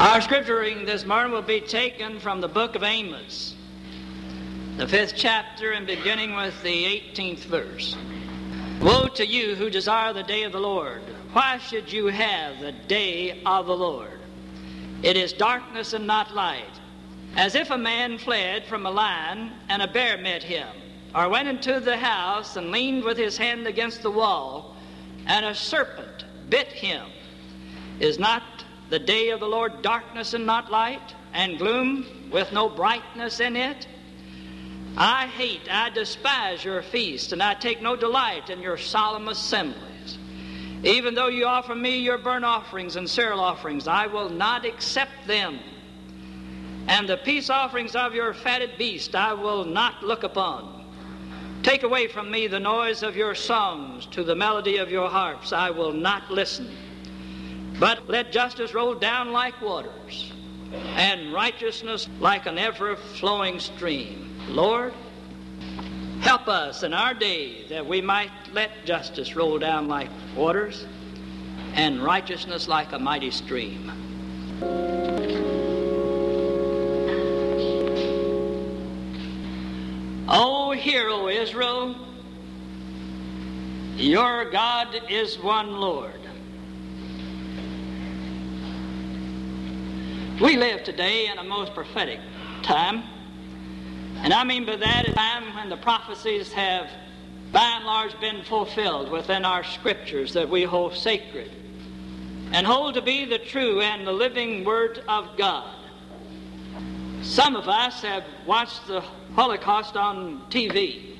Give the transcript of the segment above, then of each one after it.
Our scripture reading this morning will be taken from the book of Amos, the fifth chapter, and beginning with the 18th verse. Woe to you who desire the day of the Lord! Why should you have the day of the Lord? It is darkness and not light, as if a man fled from a lion and a bear met him, or went into the house and leaned with his hand against the wall, and a serpent bit him. Is not the day of the Lord darkness and not light, and gloom with no brightness in it? I hate, I despise your feast, and I take no delight in your solemn assemblies. Even though you offer me your burnt offerings and cereal offerings, I will not accept them. And the peace offerings of your fatted beast I will not look upon. Take away from me the noise of your songs, to the melody of your harps I will not listen. But let justice roll down like waters, and righteousness like an ever flowing stream. Lord, help us in our day that we might let justice roll down like waters, and righteousness like a mighty stream. O hear, O Israel, your God is one Lord. We live today in a most prophetic time. And I mean by that a time when the prophecies have by and large been fulfilled within our scriptures that we hold sacred and hold to be the true and the living Word of God. Some of us have watched the Holocaust on TV.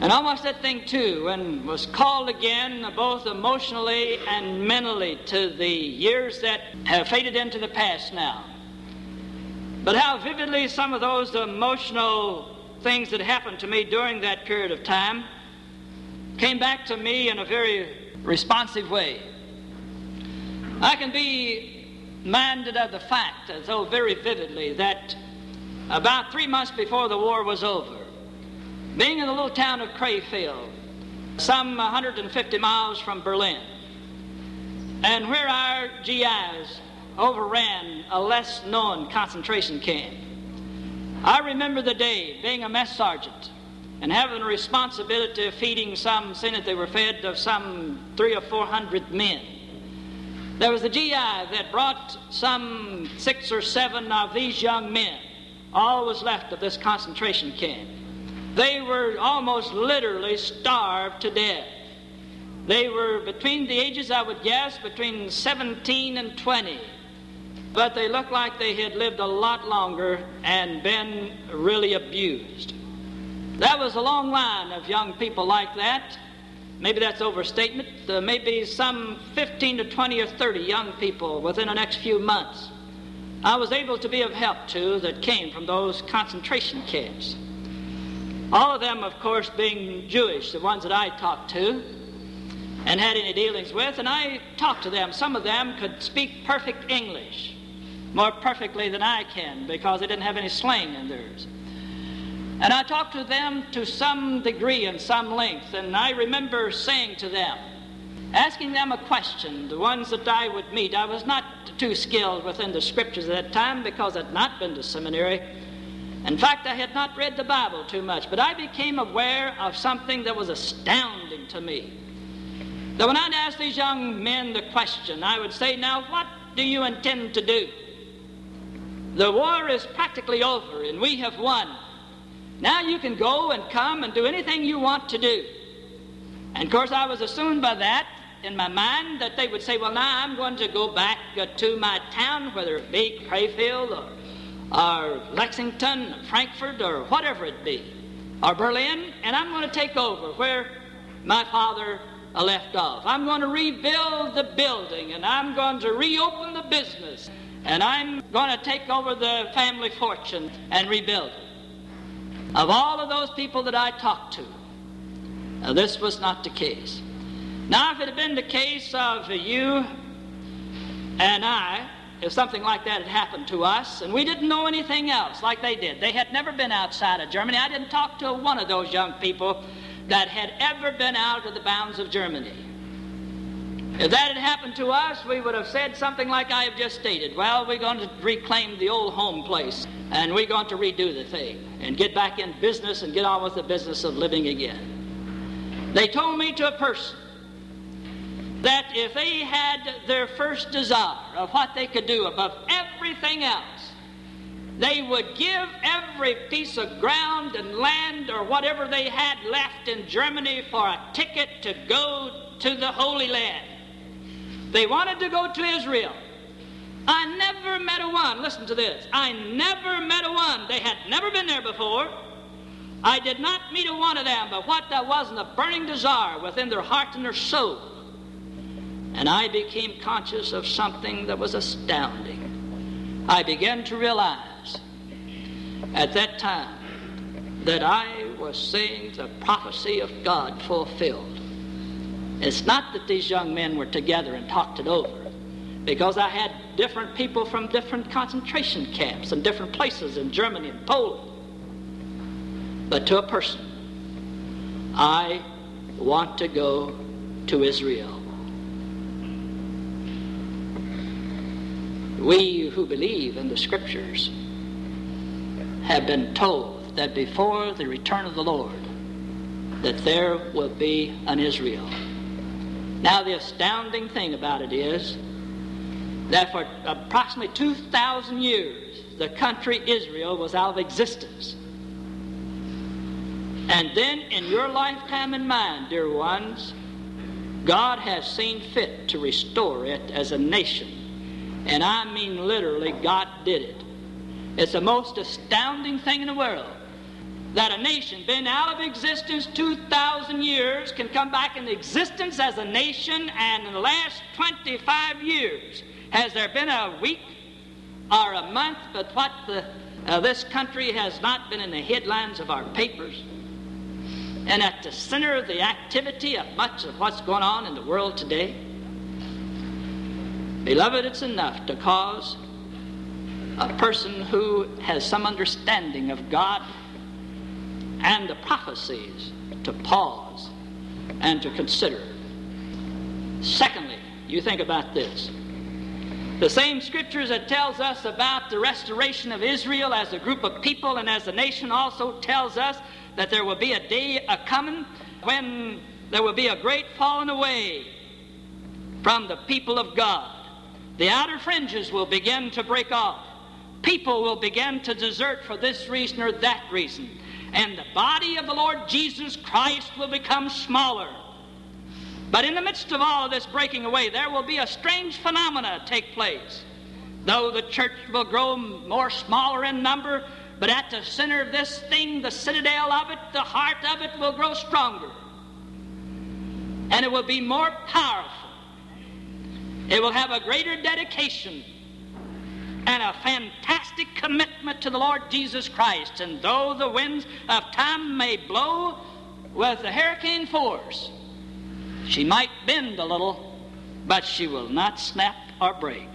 And watched that thing too and was called again, both emotionally and mentally, to the years that have faded into the past now. But how vividly some of those emotional things that happened to me during that period of time came back to me in a very responsive way. I can be minded of the fact, as though very vividly, that about three months before the war was over, being in the little town of Krefeld, some 150 miles from Berlin, and where our GIs overran a less known concentration camp. I remember the day being a mess sergeant and having the responsibility of feeding some, saying that they were fed of some three or four hundred men. There was a GI that brought some six or seven of these young men, all was left of this concentration camp. They were almost literally starved to death. They were between the ages, I would guess, between 17 and 20. But they looked like they had lived a lot longer and been really abused. That was a long line of young people like that. Maybe that's overstatement. Maybe some 15 to 20 or 30 young people within the next few months. I was able to be of help to that came from those concentration camps. All of them, of course, being Jewish, the ones that I talked to and had any dealings with, and I talked to them. Some of them could speak perfect English, more perfectly than I can, because they didn't have any slang in theirs. And I talked to them to some degree and some length, and I remember saying to them, asking them a question, the ones that I would meet. I was not too skilled within the scriptures at that time because I'd not been to seminary. In fact, I had not read the Bible too much, but I became aware of something that was astounding to me. That when I'd ask these young men the question, I would say, Now, what do you intend to do? The war is practically over, and we have won. Now you can go and come and do anything you want to do. And of course, I was assumed by that in my mind that they would say, Well, now I'm going to go back to my town, whether it be Krefeld or or Lexington, Frankfurt, or whatever it be, or Berlin, and I'm going to take over where my father left off. I'm going to rebuild the building, and I'm going to reopen the business. and I'm going to take over the family fortune and rebuild it. Of all of those people that I talked to, this was not the case. Now, if it had been the case of you and I, if something like that had happened to us and we didn't know anything else like they did, they had never been outside of Germany. I didn't talk to one of those young people that had ever been out of the bounds of Germany. If that had happened to us, we would have said something like I have just stated. Well, we're going to reclaim the old home place and we're going to redo the thing and get back in business and get on with the business of living again. They told me to a person that if they had their first desire of what they could do above everything else, they would give every piece of ground and land or whatever they had left in Germany for a ticket to go to the Holy Land. They wanted to go to Israel. I never met a one, listen to this, I never met a one. They had never been there before. I did not meet a one of them, but what there was in a burning desire within their heart and their soul and I became conscious of something that was astounding. I began to realize at that time that I was seeing the prophecy of God fulfilled. It's not that these young men were together and talked it over, because I had different people from different concentration camps and different places in Germany and Poland. But to a person, I want to go to Israel. We who believe in the Scriptures have been told that before the return of the Lord, that there will be an Israel. Now, the astounding thing about it is that for approximately 2,000 years, the country Israel was out of existence. And then, in your lifetime and mine, dear ones, God has seen fit to restore it as a nation and I mean literally, God did it. It's the most astounding thing in the world that a nation been out of existence 2,000 years can come back into existence as a nation, and in the last 25 years, has there been a week or a month but what the, uh, this country has not been in the headlines of our papers? And at the center of the activity of much of what's going on in the world today? Beloved, it's enough to cause a person who has some understanding of God and the prophecies to pause and to consider. Secondly, you think about this. The same scriptures that tells us about the restoration of Israel as a group of people and as a nation also tells us that there will be a day a coming when there will be a great falling away from the people of God. The outer fringes will begin to break off. People will begin to desert for this reason or that reason. And the body of the Lord Jesus Christ will become smaller. But in the midst of all of this breaking away, there will be a strange phenomena take place. Though the church will grow more smaller in number, but at the center of this thing, the citadel of it, the heart of it will grow stronger. And it will be more powerful. It will have a greater dedication and a fantastic commitment to the Lord Jesus Christ. And though the winds of time may blow with the hurricane force, she might bend a little, but she will not snap or break.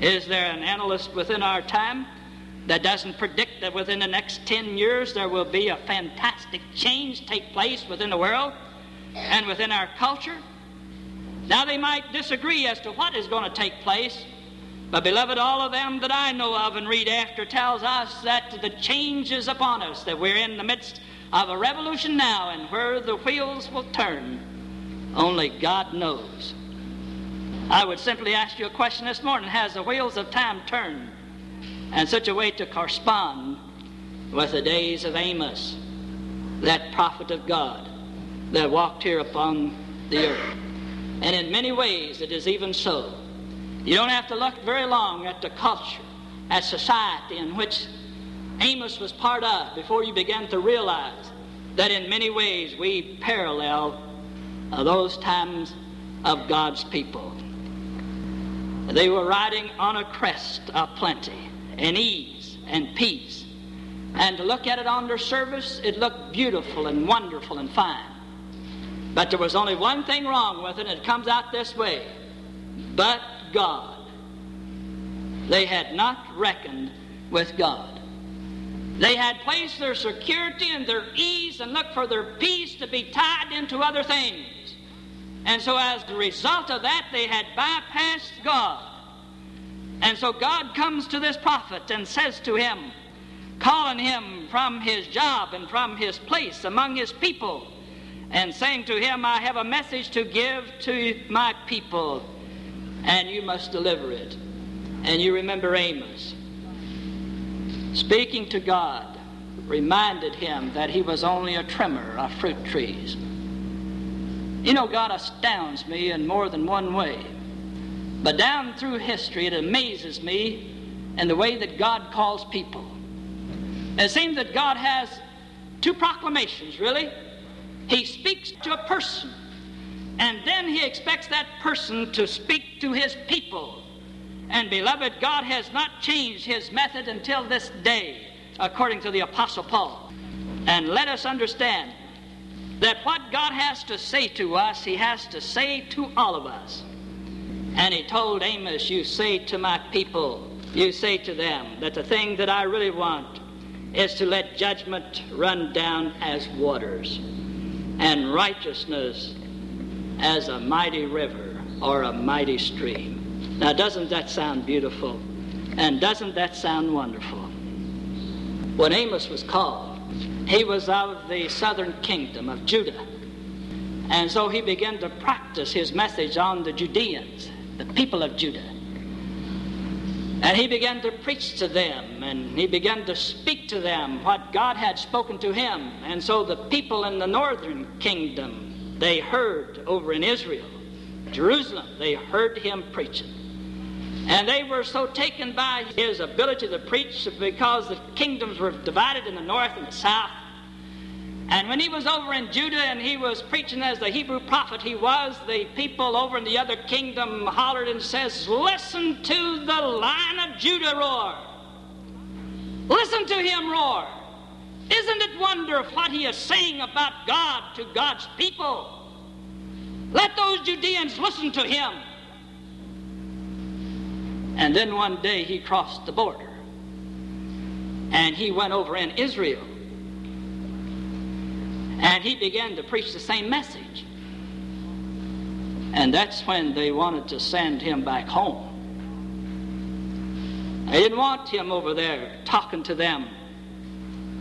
Is there an analyst within our time that doesn't predict that within the next 10 years there will be a fantastic change take place within the world and within our culture? Now, they might disagree as to what is going to take place, but, beloved, all of them that I know of and read after tells us that the change is upon us, that we're in the midst of a revolution now, and where the wheels will turn, only God knows. I would simply ask you a question this morning Has the wheels of time turned in such a way to correspond with the days of Amos, that prophet of God that walked here upon the earth? And in many ways, it is even so. You don't have to look very long at the culture, at society in which Amos was part of before you begin to realize that in many ways we parallel uh, those times of God's people. They were riding on a crest of plenty and ease and peace. And to look at it on their service, it looked beautiful and wonderful and fine. But there was only one thing wrong with it, and it comes out this way. But God. They had not reckoned with God. They had placed their security and their ease and looked for their peace to be tied into other things. And so, as a result of that, they had bypassed God. And so, God comes to this prophet and says to him, calling him from his job and from his place among his people, and saying to him, I have a message to give to my people, and you must deliver it. And you remember Amos speaking to God, reminded him that he was only a trimmer of fruit trees. You know, God astounds me in more than one way. But down through history, it amazes me in the way that God calls people. It seems that God has two proclamations, really. He speaks to a person, and then he expects that person to speak to his people. And beloved, God has not changed his method until this day, according to the Apostle Paul. And let us understand that what God has to say to us, he has to say to all of us. And he told Amos, You say to my people, you say to them that the thing that I really want is to let judgment run down as waters and righteousness as a mighty river or a mighty stream. Now, doesn't that sound beautiful? And doesn't that sound wonderful? When Amos was called, he was of the southern kingdom of Judah. And so he began to practice his message on the Judeans, the people of Judah. And he began to preach to them, and he began to speak to them what God had spoken to him. And so the people in the northern kingdom, they heard over in Israel, Jerusalem, they heard him preaching. And they were so taken by his ability to preach because the kingdoms were divided in the north and the south. And when he was over in Judah and he was preaching as the Hebrew prophet he was, the people over in the other kingdom hollered and says, Listen to the lion of Judah roar. Listen to him roar. Isn't it wonderful what he is saying about God to God's people? Let those Judeans listen to him. And then one day he crossed the border and he went over in Israel and he began to preach the same message. And that's when they wanted to send him back home. They didn't want him over there talking to them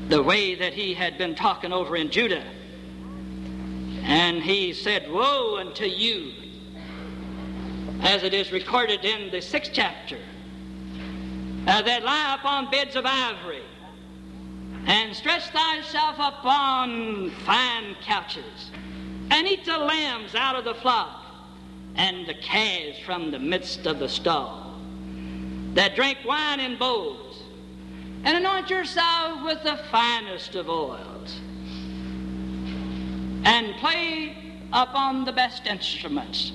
the way that he had been talking over in Judah. And he said, Woe unto you, as it is recorded in the sixth chapter, uh, that lie upon beds of ivory, and stretch thyself upon fine couches, and eat the lambs out of the flock, and the calves from the midst of the stall, that drink wine in bowls, and anoint yourself with the finest of oils, and play upon the best instruments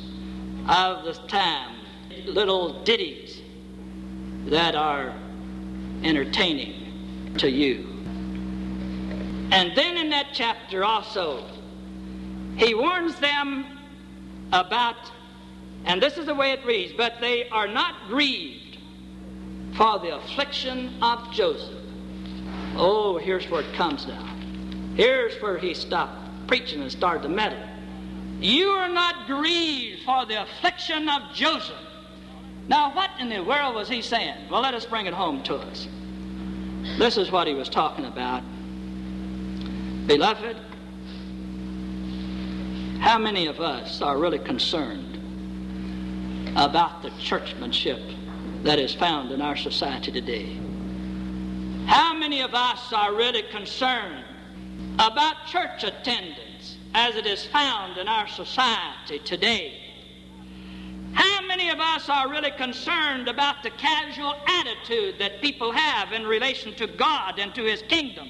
of the time, little ditties that are entertaining to you. And then in that chapter also, he warns them about, and this is the way it reads, but they are not grieved for the affliction of Joseph. Oh, here's where it comes now. Here's where he stopped preaching and started to meddle. You are not grieved for the affliction of Joseph. Now, what in the world was he saying? Well, let us bring it home to us. This is what he was talking about. Beloved, how many of us are really concerned about the churchmanship that is found in our society today? How many of us are really concerned about church attendance as it is found in our society today? How many of us are really concerned about the casual attitude that people have in relation to God and to His kingdom?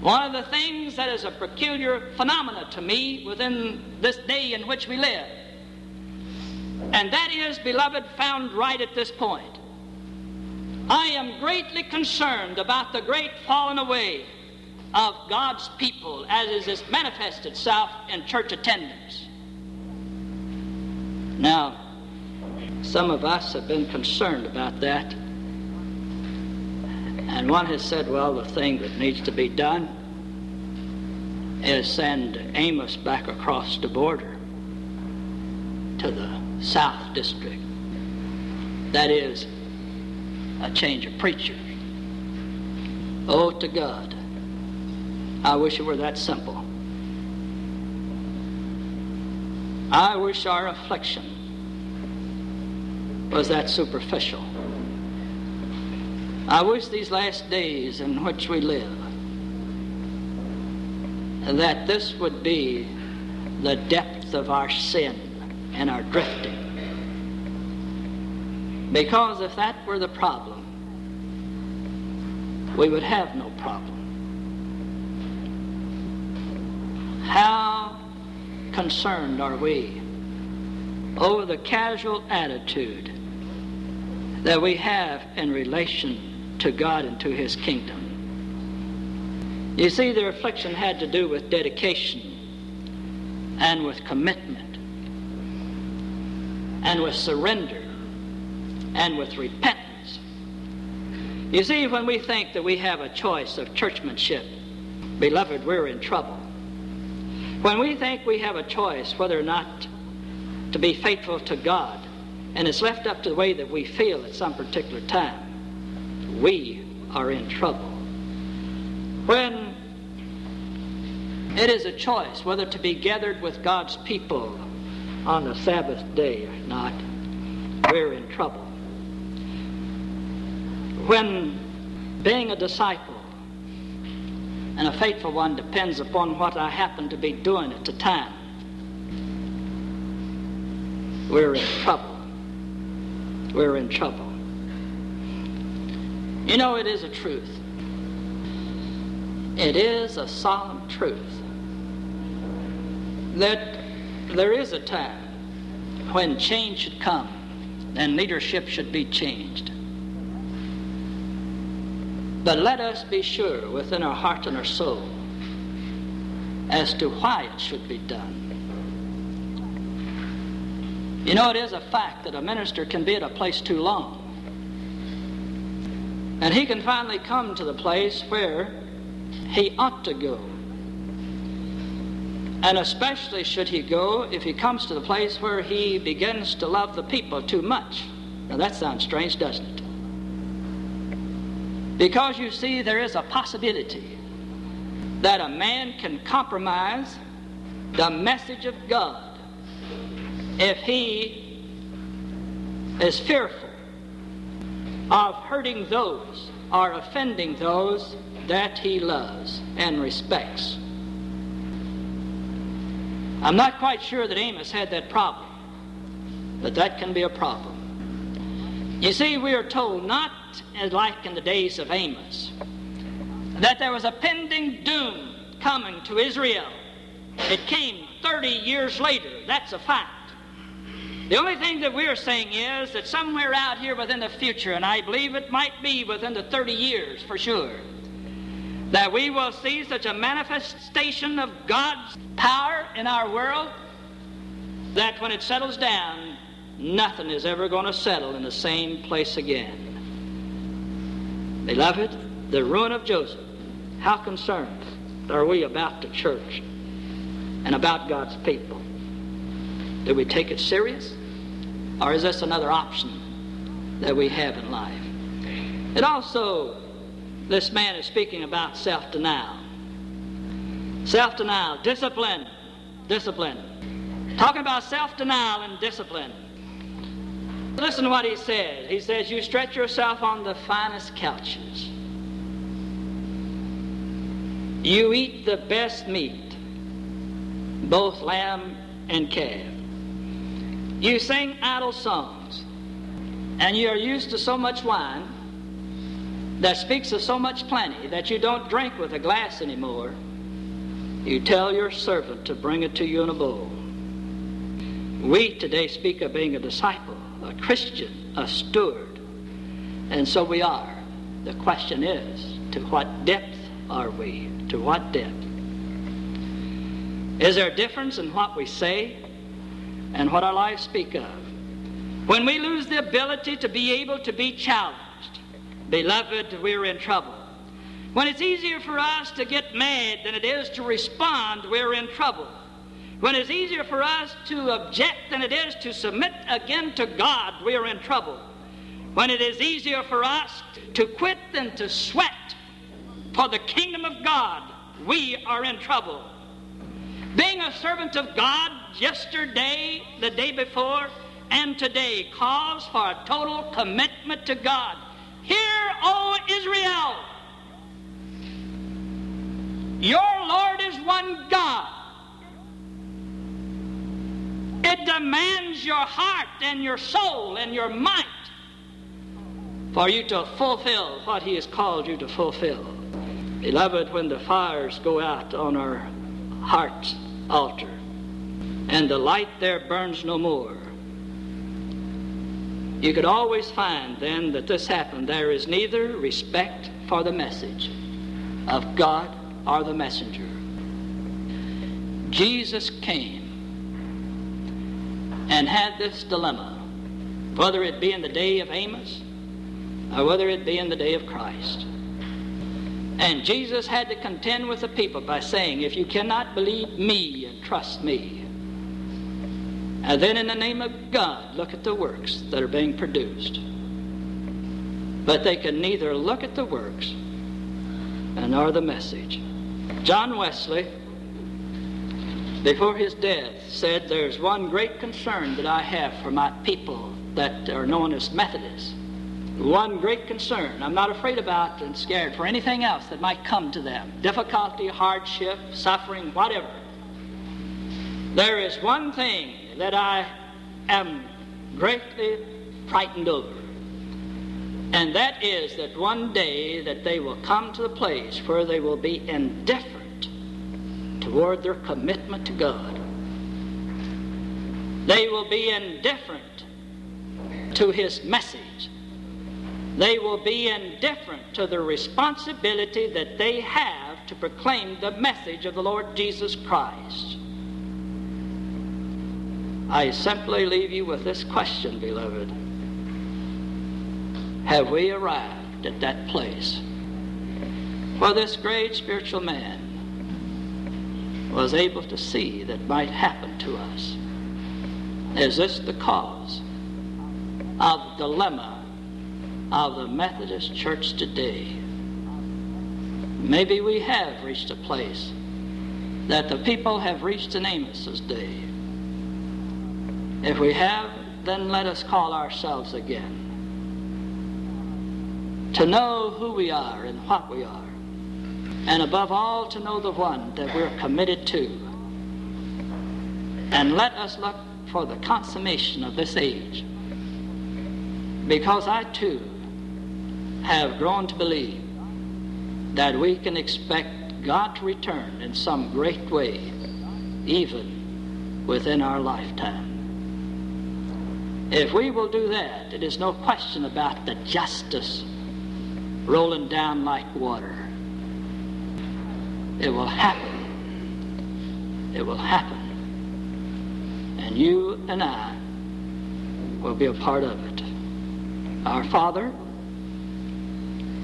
One of the things that is a peculiar phenomenon to me within this day in which we live And that is, beloved, found right at this point. I am greatly concerned about the great falling away of God's people as it manifests itself in church attendance. Now, some of us have been concerned about that. And one has said, well, the thing that needs to be done is send Amos back across the border to the South District. That is a change of preachers. Oh, to God. I wish it were that simple. I wish our affliction was that superficial. I wish these last days in which we live that this would be the depth of our sin and our drifting. Because if that were the problem, we would have no problem. How concerned are we over the casual attitude that we have in relation to God and to His kingdom? You see, their affliction had to do with dedication and with commitment and with surrender and with repentance. You see, when we think that we have a choice of churchmanship, beloved, we're in trouble. When we think we have a choice whether or not to be faithful to God, and it's left up to the way that we feel at some particular time, we are in trouble. When it is a choice whether to be gathered with God's people on the Sabbath day or not, we're in trouble. When being a disciple and a faithful one depends upon what I happen to be doing at the time, we're in trouble. We're in trouble. You know, it is a truth. It is a solemn truth that there is a time when change should come and leadership should be changed. But let us be sure within our heart and our soul as to why it should be done. You know, it is a fact that a minister can be at a place too long. And he can finally come to the place where he ought to go. And especially should he go if he comes to the place where he begins to love the people too much. Now that sounds strange, doesn't it? Because you see, there is a possibility that a man can compromise the message of God if he is fearful of hurting those or offending those that he loves and respects. I'm not quite sure that Amos had that problem, but that can be a problem. You see, we are told not as like in the days of Amos that there was a pending doom coming to Israel. It came 30 years later. That's a fact. The only thing that we're saying is that somewhere out here within the future, and I believe it might be within the 30 years for sure, that we will see such a manifestation of God's power in our world that when it settles down, nothing is ever going to settle in the same place again. Beloved, the ruin of Joseph, how concerned are we about the church and about God's people? Do we take it serious? Or is this another option that we have in life? It also this man is speaking about self denial. Self denial, discipline, discipline. Talking about self denial and discipline. Listen to what he says. He says, You stretch yourself on the finest couches. You eat the best meat, both lamb and calf. You sing idle songs, and you are used to so much wine that speaks of so much plenty that you don't drink with a glass anymore, you tell your servant to bring it to you in a bowl. We today speak of being a disciple, a Christian, a steward. And so we are. The question is, to what depth are we? To what depth? Is there a difference in what we say and what our lives speak of? When we lose the ability to be able to be challenged, beloved, we're in trouble. When it's easier for us to get mad than it is to respond, we're in trouble. When it's easier for us to object than it is to submit again to God, we are in trouble. When it is easier for us to quit than to sweat for the kingdom of God, we are in trouble. Being a servant of God yesterday, the day before, and today calls for a total commitment to God. Hear, O Israel, your Lord is one God. It demands your heart and your soul and your might for you to fulfill what He has called you to fulfill. Beloved, when the fires go out on our heart's altar and the light there burns no more, you could always find then that this happened. There is neither respect for the message of God or the messenger. Jesus came and had this dilemma, whether it be in the day of Amos or whether it be in the day of Christ. And Jesus had to contend with the people by saying, If you cannot believe me and trust me, and then in the name of God, look at the works that are being produced. But they can neither look at the works nor the message. John Wesley before his death, said, There's one great concern that I have for my people that are known as Methodists. One great concern. I'm not afraid about and scared for anything else that might come to them difficulty, hardship, suffering, whatever. There is one thing that I am greatly frightened over. And that is that one day that they will come to the place where they will be indifferent toward their commitment to God. They will be indifferent to His message. They will be indifferent to the responsibility that they have to proclaim the message of the Lord Jesus Christ. I simply leave you with this question, beloved. Have we arrived at that place where this great spiritual man was able to see that might happen to us. Is this the cause of the dilemma of the Methodist Church today? Maybe we have reached a place that the people have reached in Amos's day. If we have, then let us call ourselves again. To know who we are and what we are and above all to know the one that we're committed to. And let us look for the consummation of this age. Because I too have grown to believe that we can expect God to return in some great way, even within our lifetime. If we will do that, it is no question about the justice rolling down like water. It will happen. It will happen. And you and I will be a part of it. Our Father,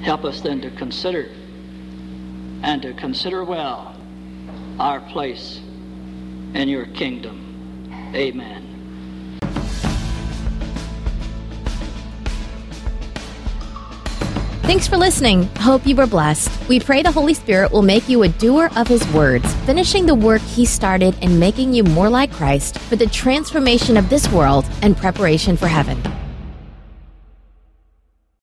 help us then to consider and to consider well our place in your kingdom. Amen. Thanks for listening. Hope you were blessed. We pray the Holy Spirit will make you a doer of His words, finishing the work He started and making you more like Christ for the transformation of this world and preparation for heaven.